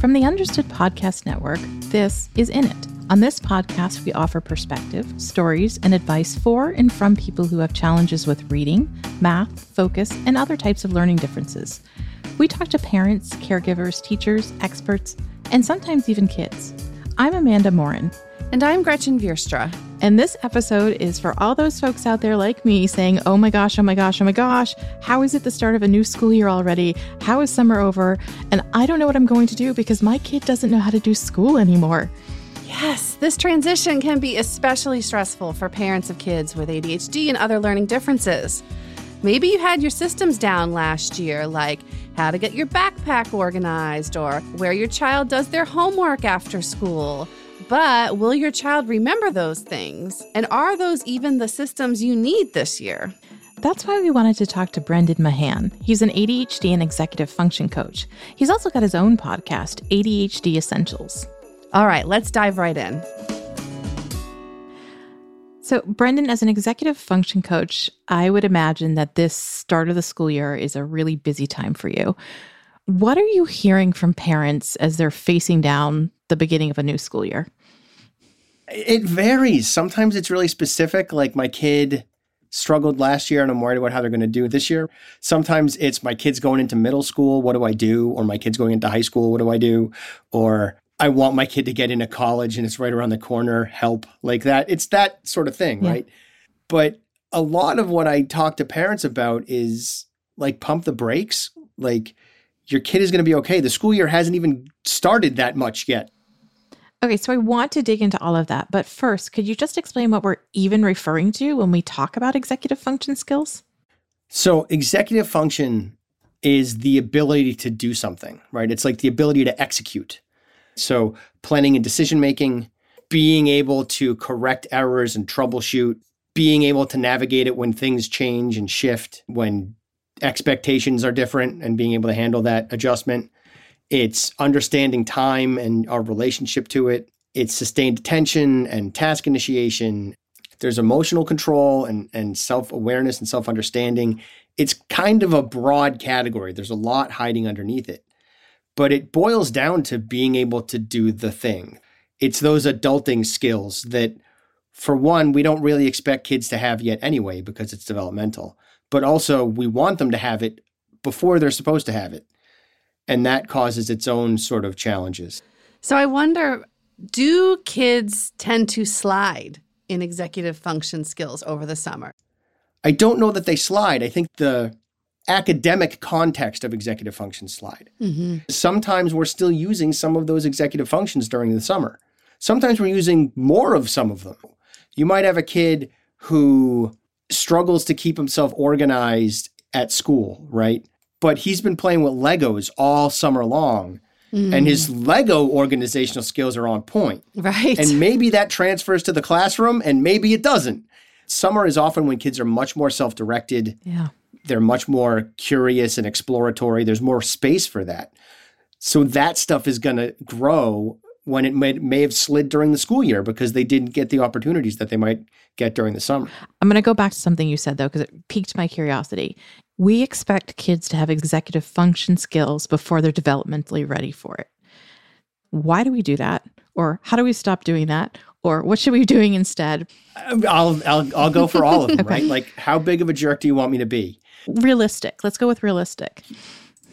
From the Understood Podcast Network, this is In It. On this podcast, we offer perspective, stories, and advice for and from people who have challenges with reading, math, focus, and other types of learning differences. We talk to parents, caregivers, teachers, experts, and sometimes even kids. I'm Amanda Morin. And I'm Gretchen Vierstra. And this episode is for all those folks out there like me saying, oh my gosh, oh my gosh, oh my gosh, how is it the start of a new school year already? How is summer over? And I don't know what I'm going to do because my kid doesn't know how to do school anymore. Yes, this transition can be especially stressful for parents of kids with ADHD and other learning differences. Maybe you had your systems down last year, like how to get your backpack organized or where your child does their homework after school. But will your child remember those things? And are those even the systems you need this year? That's why we wanted to talk to Brendan Mahan. He's an ADHD and executive function coach. He's also got his own podcast, ADHD Essentials. All right, let's dive right in. So, Brendan, as an executive function coach, I would imagine that this start of the school year is a really busy time for you. What are you hearing from parents as they're facing down the beginning of a new school year? It varies. Sometimes it's really specific, like my kid struggled last year and I'm worried about how they're going to do this year. Sometimes it's my kid's going into middle school, what do I do? Or my kid's going into high school, what do I do? Or I want my kid to get into college and it's right around the corner, help like that. It's that sort of thing, yeah. right? But a lot of what I talk to parents about is like pump the brakes. Like your kid is going to be okay. The school year hasn't even started that much yet. Okay, so I want to dig into all of that. But first, could you just explain what we're even referring to when we talk about executive function skills? So, executive function is the ability to do something, right? It's like the ability to execute. So, planning and decision making, being able to correct errors and troubleshoot, being able to navigate it when things change and shift, when expectations are different, and being able to handle that adjustment it's understanding time and our relationship to it. It's sustained attention and task initiation. There's emotional control and, and self awareness and self understanding. It's kind of a broad category. There's a lot hiding underneath it. But it boils down to being able to do the thing. It's those adulting skills that, for one, we don't really expect kids to have yet anyway because it's developmental. But also, we want them to have it before they're supposed to have it and that causes its own sort of challenges. So I wonder do kids tend to slide in executive function skills over the summer? I don't know that they slide. I think the academic context of executive function slide. Mm-hmm. Sometimes we're still using some of those executive functions during the summer. Sometimes we're using more of some of them. You might have a kid who struggles to keep himself organized at school, right? But he's been playing with Legos all summer long. Mm. And his Lego organizational skills are on point. Right. And maybe that transfers to the classroom and maybe it doesn't. Summer is often when kids are much more self directed. Yeah. They're much more curious and exploratory. There's more space for that. So that stuff is going to grow when it may, may have slid during the school year because they didn't get the opportunities that they might get during the summer. I'm going to go back to something you said though, because it piqued my curiosity. We expect kids to have executive function skills before they're developmentally ready for it. Why do we do that? Or how do we stop doing that? Or what should we be doing instead? I'll, I'll, I'll go for all of them, okay. right? Like, how big of a jerk do you want me to be? Realistic. Let's go with realistic.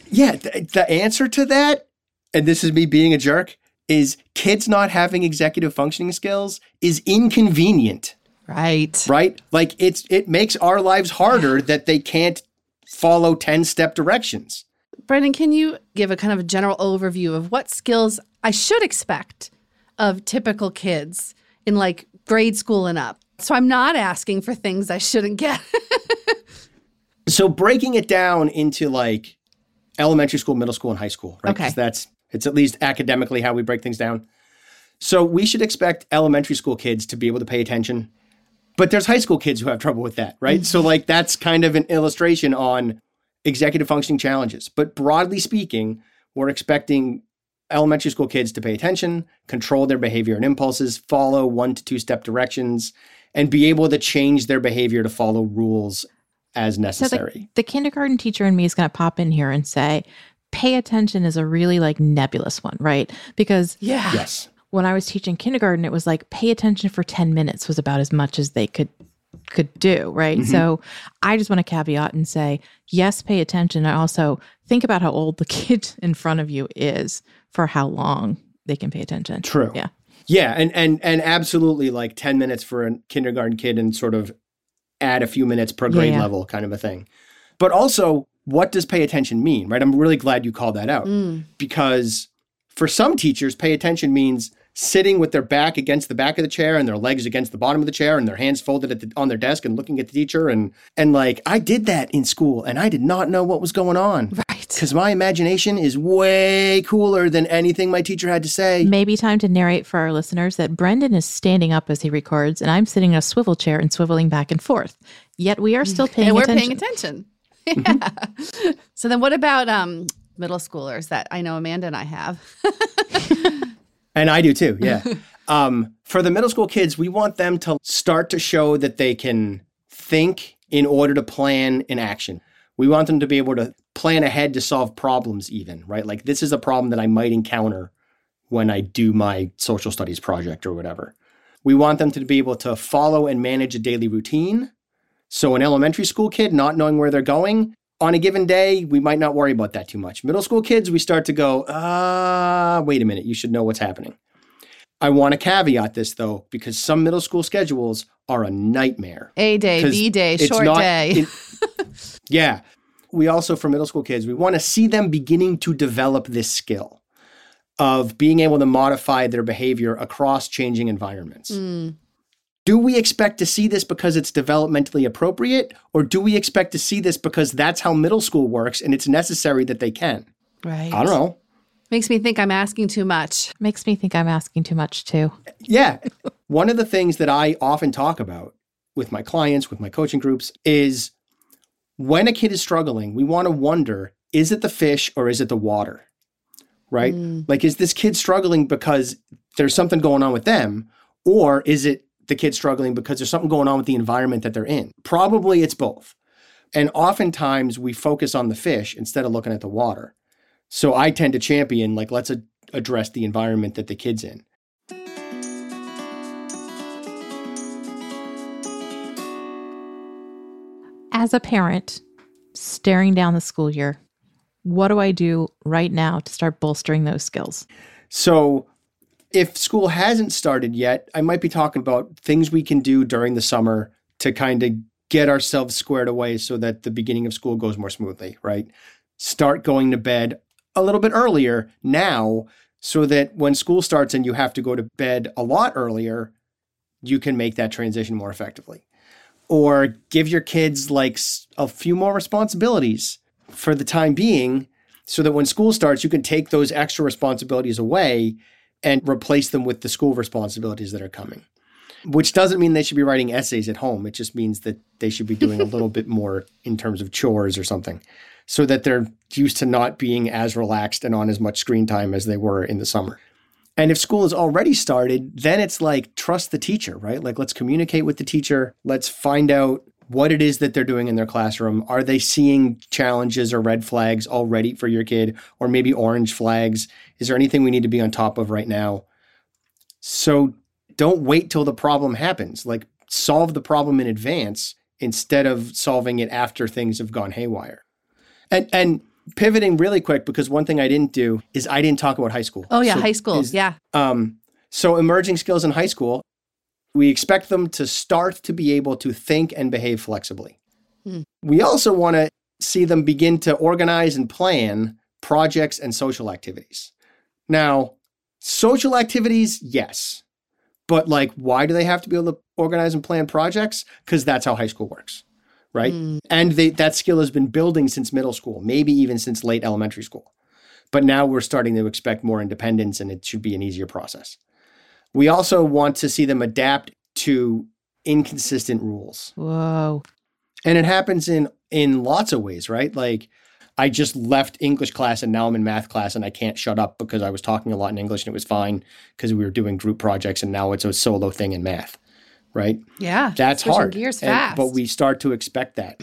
Yeah. Th- the answer to that, and this is me being a jerk, is kids not having executive functioning skills is inconvenient. Right. Right? Like it's it makes our lives harder that they can't follow 10 step directions. Brendan, can you give a kind of a general overview of what skills I should expect of typical kids in like grade school and up? So I'm not asking for things I shouldn't get. so breaking it down into like elementary school, middle school, and high school, right? Okay. That's it's at least academically how we break things down. So we should expect elementary school kids to be able to pay attention, but there's high school kids who have trouble with that, right? Mm-hmm. So, like, that's kind of an illustration on executive functioning challenges. But broadly speaking, we're expecting elementary school kids to pay attention, control their behavior and impulses, follow one to two step directions, and be able to change their behavior to follow rules as necessary. So the, the kindergarten teacher in me is going to pop in here and say, pay attention is a really like nebulous one, right? Because Yeah. Yes. When I was teaching kindergarten, it was like pay attention for 10 minutes was about as much as they could could do, right? So I just want to caveat and say, yes, pay attention. And also think about how old the kid in front of you is for how long they can pay attention. True. Yeah. Yeah, and and and absolutely like 10 minutes for a kindergarten kid and sort of add a few minutes per Yeah, grade yeah. level kind of a thing. But also, what does pay attention mean, right? I'm really glad you called that out Mm. because for some teachers, pay attention means sitting with their back against the back of the chair and their legs against the bottom of the chair and their hands folded at the, on their desk and looking at the teacher and and like I did that in school and I did not know what was going on Right. because my imagination is way cooler than anything my teacher had to say. Maybe time to narrate for our listeners that Brendan is standing up as he records, and I'm sitting in a swivel chair and swiveling back and forth. Yet we are still paying and we're attention. paying attention. Yeah. so then what about um middle schoolers that I know Amanda and I have? And I do too, yeah. um, for the middle school kids, we want them to start to show that they can think in order to plan in action. We want them to be able to plan ahead to solve problems, even, right? Like, this is a problem that I might encounter when I do my social studies project or whatever. We want them to be able to follow and manage a daily routine. So, an elementary school kid not knowing where they're going, on a given day, we might not worry about that too much. Middle school kids, we start to go, ah, wait a minute, you should know what's happening. I want to caveat this though, because some middle school schedules are a nightmare. A day, B day, short not- day. it- yeah. We also, for middle school kids, we want to see them beginning to develop this skill of being able to modify their behavior across changing environments. Mm. Do we expect to see this because it's developmentally appropriate, or do we expect to see this because that's how middle school works and it's necessary that they can? Right. I don't know. Makes me think I'm asking too much. Makes me think I'm asking too much too. Yeah. One of the things that I often talk about with my clients, with my coaching groups, is when a kid is struggling, we want to wonder is it the fish or is it the water? Right? Mm. Like, is this kid struggling because there's something going on with them, or is it the kid struggling because there's something going on with the environment that they're in? Probably it's both. And oftentimes we focus on the fish instead of looking at the water. So I tend to champion, like, let's a- address the environment that the kid's in. As a parent staring down the school year, what do I do right now to start bolstering those skills? So, if school hasn't started yet, I might be talking about things we can do during the summer to kind of get ourselves squared away so that the beginning of school goes more smoothly, right? Start going to bed a little bit earlier now so that when school starts and you have to go to bed a lot earlier, you can make that transition more effectively. Or give your kids like a few more responsibilities for the time being so that when school starts, you can take those extra responsibilities away and replace them with the school responsibilities that are coming. Which doesn't mean they should be writing essays at home. It just means that they should be doing a little bit more in terms of chores or something so that they're used to not being as relaxed and on as much screen time as they were in the summer. And if school has already started, then it's like trust the teacher, right? Like let's communicate with the teacher. Let's find out what it is that they're doing in their classroom. Are they seeing challenges or red flags already for your kid, or maybe orange flags? Is there anything we need to be on top of right now? So don't wait till the problem happens. Like solve the problem in advance instead of solving it after things have gone haywire. And and pivoting really quick because one thing I didn't do is I didn't talk about high school. Oh yeah, So high school. is- yeah. um, so emerging skills in high school, we expect them to start to be able to think and behave flexibly. Hmm. We also want to see them begin to organize and plan projects and social activities. Now, social activities, yes. But like why do they have to be able to organize and plan projects? Cuz that's how high school works. Right? Mm. And they, that skill has been building since middle school, maybe even since late elementary school. But now we're starting to expect more independence and it should be an easier process. We also want to see them adapt to inconsistent rules. Whoa. And it happens in in lots of ways, right? Like I just left English class and now I'm in math class and I can't shut up because I was talking a lot in English and it was fine because we were doing group projects and now it's a solo thing in math, right? Yeah. That's hard. Gears And- but we start to expect that.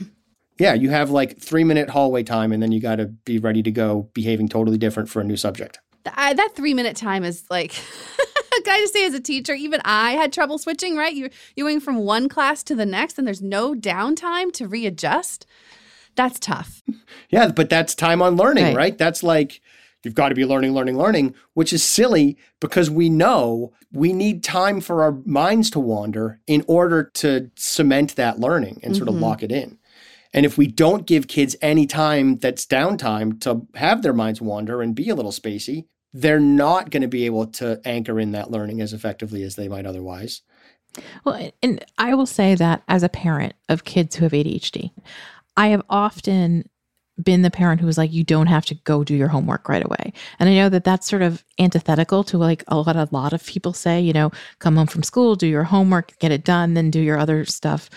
Yeah, you have like three minute hallway time, and then you got to be ready to go, behaving totally different for a new subject. I, that three minute time is like. Can I just say, as a teacher, even I had trouble switching. Right, you you're going from one class to the next, and there's no downtime to readjust. That's tough. Yeah, but that's time on learning, Right. right? That's like you've got to be learning, learning, learning, which is silly because we know we need time for our minds to wander in order to cement that learning and sort of Mhm. lock it in. And if we don't give kids any time that's downtime to have their minds wander and be a little spacey, they're not going to be able to anchor in that learning as effectively as they might otherwise. Well, and I will say that as a parent of kids who have ADHD, I have often been the parent who was like, you don't have to go do your homework right away. And I know that that's sort of antithetical to like a lot, a lot of people say, you know, come home from school, do your homework, get it done, then do your other stuff.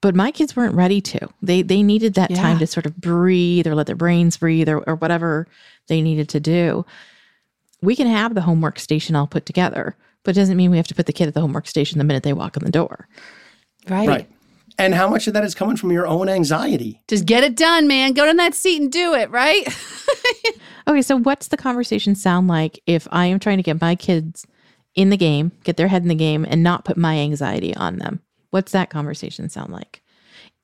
But my kids weren't ready to. They they needed that time to sort of breathe or let their brains breathe or, or whatever they needed to do. We can have the homework station all put together, but it doesn't mean we have to put the kid at the homework station the minute they walk in the door. Right. Right. And how much of that is coming from your own anxiety? Just get it done, man. Go to that seat and do it. Right. Okay, so what's the conversation sound like if I am trying to get my kids in the game, get their head in the game, and not put my anxiety on them? What's that conversation sound like?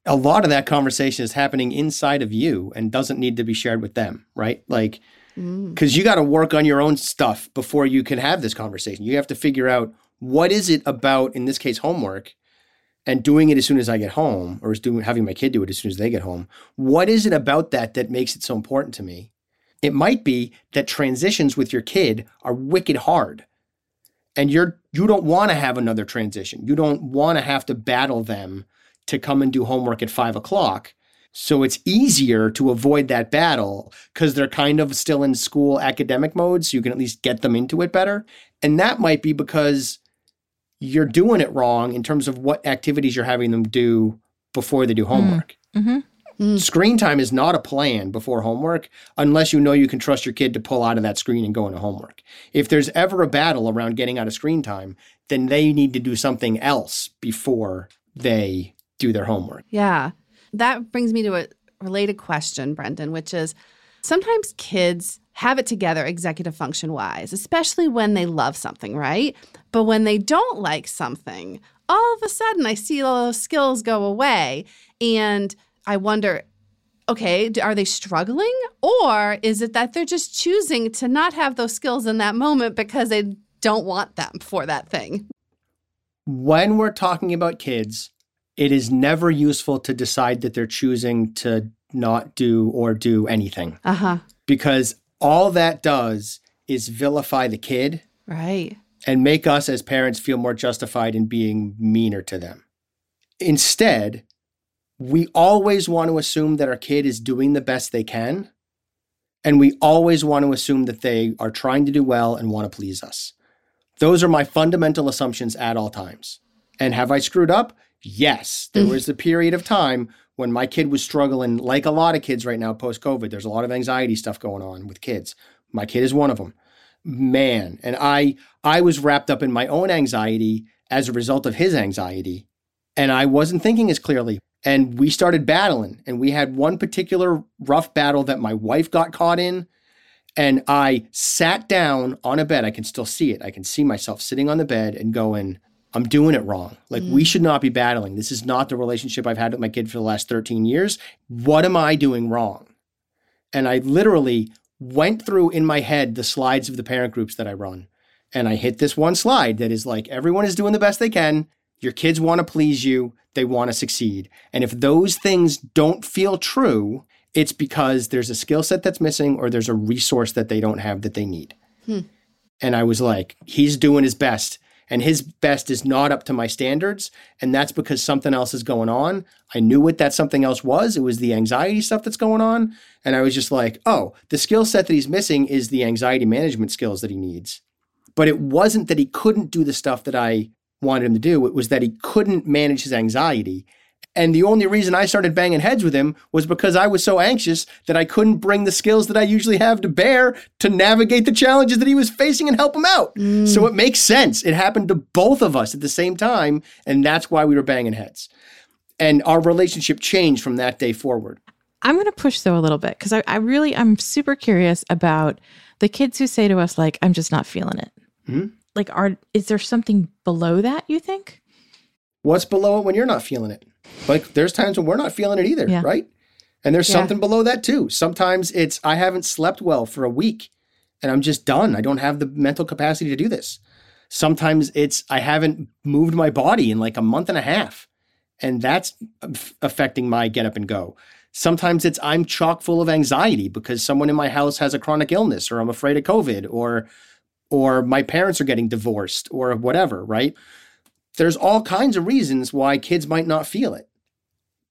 a lot of that conversation is happening inside of you and doesn't need to be shared with them, right? Like, Mm. because you got to work on your own stuff before you can have this conversation. You have to figure out what is it about, in this case, homework, and doing it as soon as I get home, or is doing having my kid do it as soon as they get home. What is it about that that makes it so important to me? It might be that transitions with your kid are wicked hard, and you're you don't want to have another transition. You don't want to have to battle them to come and do homework at five o'clock. So it's easier to avoid that battle because they're kind of still in school academic mode. So you can at least get them into it better. And that might be because you're doing it wrong in terms of what activities you're having them do before they do homework. Mm-hmm. Screen time is not a plan before homework unless you know you can trust your kid to pull out of that screen and go into homework. If there's ever a battle around getting out of screen time, then they need to do something else before they do their homework. Yeah. That brings me to a related question, Brendan, which is sometimes kids have it together executive function wise, especially when they love something, right? But when they don't like something, all of a sudden I see all those skills go away. And I wonder, okay, are they struggling? Or is it that they're just choosing to not have those skills in that moment because they don't want them for that thing? when we're talking about kids, it is never useful to decide that they're choosing to not do or do anything Uh huh. because all that does is vilify the kid Right. and make us as parents feel more justified in being meaner to them. Instead, we always want to assume that our kid is doing the best they can. And we always want to assume that they are trying to do well and want to please us. Those are my fundamental assumptions at all times. And have I screwed up? Yes. There mm-hmm. was a period of time when my kid was struggling, like a lot of kids right now post COVID. There's a lot of anxiety stuff going on with kids. My kid is one of them. Man, and I I was wrapped up in my own anxiety as a result of his anxiety, and I wasn't thinking as clearly. And we started battling, and we had one particular rough battle that my wife got caught in. And I sat down on a bed. I can still see it. I can see myself sitting on the bed and going, I'm doing it wrong. Like, we mm. should not be battling. This is not the relationship I've had with my kid for the last 13 years. What am I doing wrong? And I literally went through in my head the slides of the parent groups that I run. And I hit this one slide that is like, everyone is doing the best they can. Your kids want to please you, they want to succeed. And if those things don't feel true, it's because there's a skill set that's missing or there's a resource that they don't have that they need. Hmm. And I was like, he's doing his best. And his best is not up to my standards. And that's because something else is going on. I knew what that something else was. It was the anxiety stuff that's going on. And I was just like, oh, the skill set that he's missing is the anxiety management skills that he needs. But it wasn't that he couldn't do the stuff that I wanted him to do. It was that he couldn't manage his anxiety. And the only reason I started banging heads with him was because I was so anxious that I couldn't bring the skills that I usually have to bear to navigate the challenges that he was facing and help him out. So it makes sense. It happened to both of us at the same time. And that's why we were banging heads. And our relationship changed from that day forward. I'm going to push though a little bit because I, I, really, I'm super curious about the kids who say to us, like, I'm just not feeling it. Mm-hmm. Like, are, is there something below that, you think? What's below it when you're not feeling it? Like, there's times when we're not feeling it either, yeah. right? And there's yeah. something below that too. Sometimes it's, I haven't slept well for a week and I'm just done. I don't have the mental capacity to do this. Sometimes it's I haven't moved my body in like a month and a half, and that's affecting my get up and go. Sometimes it's I'm chock full of anxiety because someone in my house has a chronic illness, or I'm afraid of COVID, or or my parents are getting divorced, or whatever. Right? There's all kinds of reasons why kids might not feel it,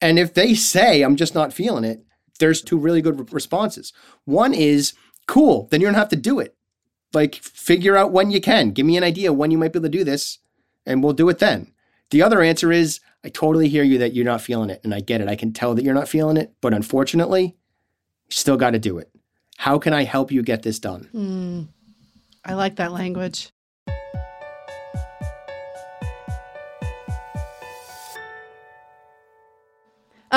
and if they say I'm just not feeling it, there's two really good responses. One is cool, then you don't have to do it. Like, figure out when you can. Give me an idea when you might be able to do this, and we'll do it then. The other answer is I totally hear you that you're not feeling it, and I get it. I can tell that you're not feeling it, but unfortunately, you still got to do it. How can I help you get this done? Mm, I like that language.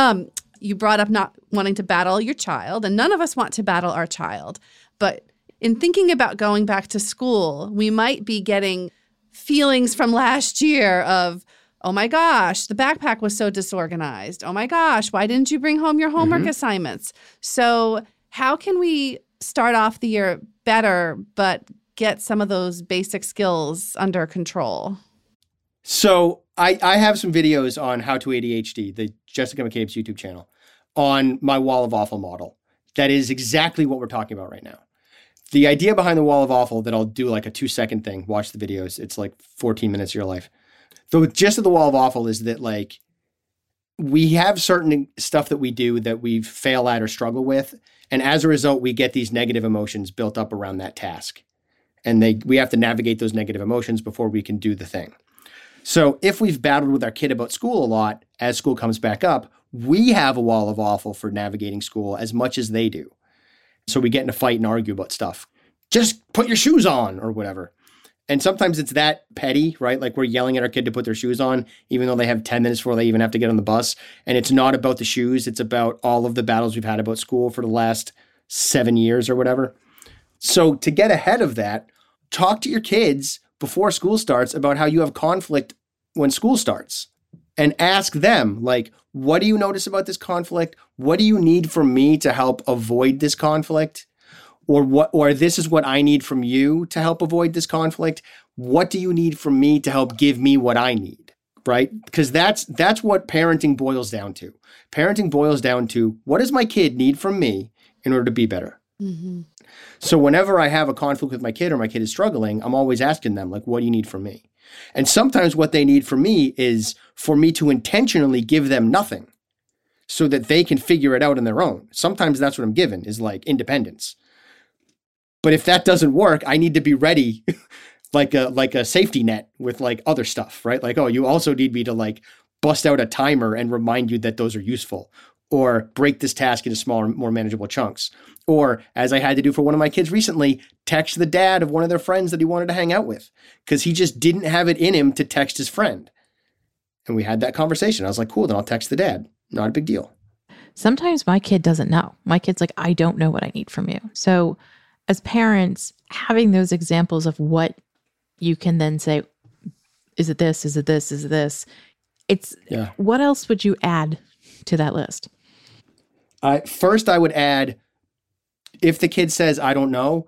Um, you brought up not wanting to battle your child, and none of us want to battle our child. But in thinking about going back to school, we might be getting feelings from last year of, oh my gosh, the backpack was so disorganized. Oh my gosh, why didn't you bring home your homework mm-hmm. assignments? So, how can we start off the year better, but get some of those basic skills under control? So, I, I have some videos on how to ADHD, the Jessica McCabe's YouTube channel, on my wall of awful model. That is exactly what we're talking about right now. The idea behind the wall of awful that I'll do like a two second thing, watch the videos. It's like 14 minutes of your life. The gist of the wall of awful is that like we have certain stuff that we do that we fail at or struggle with. And as a result, we get these negative emotions built up around that task. And they we have to navigate those negative emotions before we can do the thing. So if we've battled with our kid about school a lot, as school comes back up, we have a wall of awful for navigating school as much as they do. So we get in a fight and argue about stuff. Just put your shoes on or whatever. And sometimes it's that petty, right? Like we're yelling at our kid to put their shoes on, even though they have 10 minutes before they even have to get on the bus. And it's not about the shoes, it's about all of the battles we've had about school for the last seven years or whatever. So to get ahead of that, talk to your kids before school starts about how you have conflict when school starts and ask them, like, what do you notice about this conflict? What do you need from me to help avoid this conflict? Or what or this is what I need from you to help avoid this conflict. What do you need from me to help give me what I need? Right? Because that's that's what parenting boils down to. Parenting boils down to what does my kid need from me in order to be better? Mm-hmm. So whenever I have a conflict with my kid or my kid is struggling, I'm always asking them, like, what do you need from me? And sometimes what they need from me is for me to intentionally give them nothing so that they can figure it out on their own. Sometimes that's what I'm given is like independence. But if that doesn't work, I need to be ready like a like a safety net with like other stuff, right? Like, oh, you also need me to like bust out a timer and remind you that those are useful or break this task into smaller, more manageable chunks. Or, as I had to do for one of my kids recently, text the dad of one of their friends that he wanted to hang out with because he just didn't have it in him to text his friend. And we had that conversation. I was like, cool, then I'll text the dad. Not a big deal. Sometimes my kid doesn't know. My kid's like, I don't know what I need from you. So, as parents, having those examples of what you can then say, is it this? Is it this? Is it this? It's yeah. what else would you add to that list? First, I would add if the kid says, I don't know,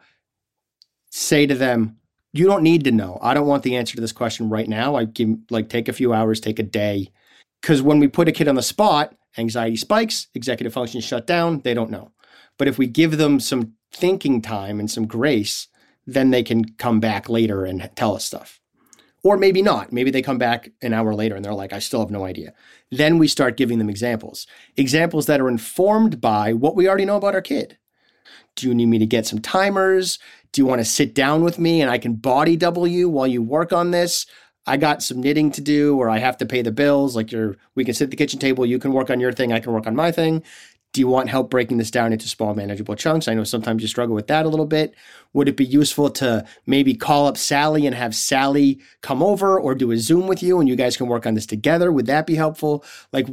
say to them, you don't need to know. I don't want the answer to this question right now. I give like take a few hours, take a day. Because when we put a kid on the spot, anxiety spikes, executive function shut down, they don't know. But if we give them some thinking time and some grace, then they can come back later and tell us stuff. Or maybe not. Maybe they come back an hour later and they're like, I still have no idea. Then we start giving them examples. Examples that are informed by what we already know about our kid. Do you need me to get some timers? Do you want to sit down with me and I can body double you while you work on this? I got some knitting to do or I have to pay the bills. Like you're we can sit at the kitchen table, you can work on your thing, I can work on my thing. Do you want help breaking this down into small, manageable chunks? I know sometimes you struggle with that a little bit. Would it be useful to maybe call up Sally and have Sally come over or do a Zoom with you and you guys can work on this together? Would that be helpful? Like,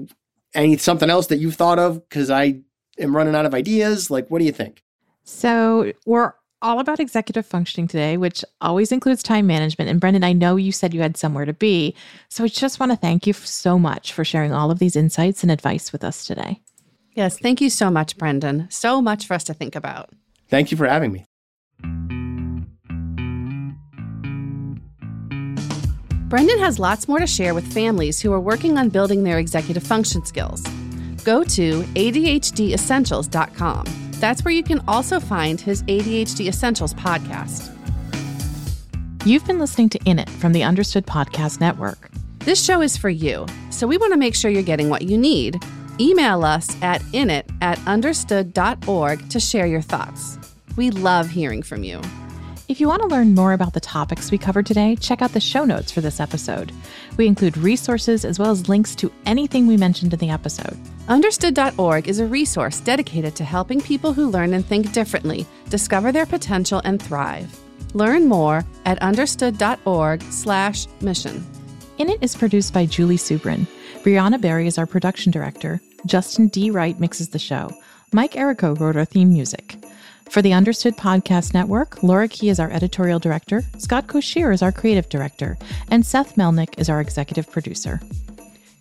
any something else that you've thought of? Because I am running out of ideas. Like, what do you think? So, we're all about executive functioning today, which always includes time management. And Brendan, I know you said you had somewhere to be. So I just want to thank you so much for sharing all of these insights and advice with us today. Yes, thank you so much, Brendan. So much for us to think about. Thank you for having me. Brendan has lots more to share with families who are working on building their executive function skills. Go to ADHDessentials.com that's where you can also find his ADHD Essentials podcast. You've been listening to In It from the Understood Podcast Network. This show is for you, so we want to make sure you're getting what you need. Email us at init at understood.org to share your thoughts. We love hearing from you. If you want to learn more about the topics we covered today, check out the show notes for this episode. We include resources as well as links to anything we mentioned in the episode. Understood.org is a resource dedicated to helping people who learn and think differently discover their potential and thrive. Learn more at understood.org/mission. In It is produced by Julie Subrin. Brianna Berry is our production director. Justin D. Wright mixes the show. Mike Errico wrote our theme music. For the Understood Podcast Network, Laura Key is our editorial director, Scott Cocchiere is our creative director, and Seth Melnick is our executive producer.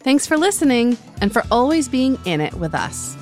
Thanks for listening and for always being in it with us.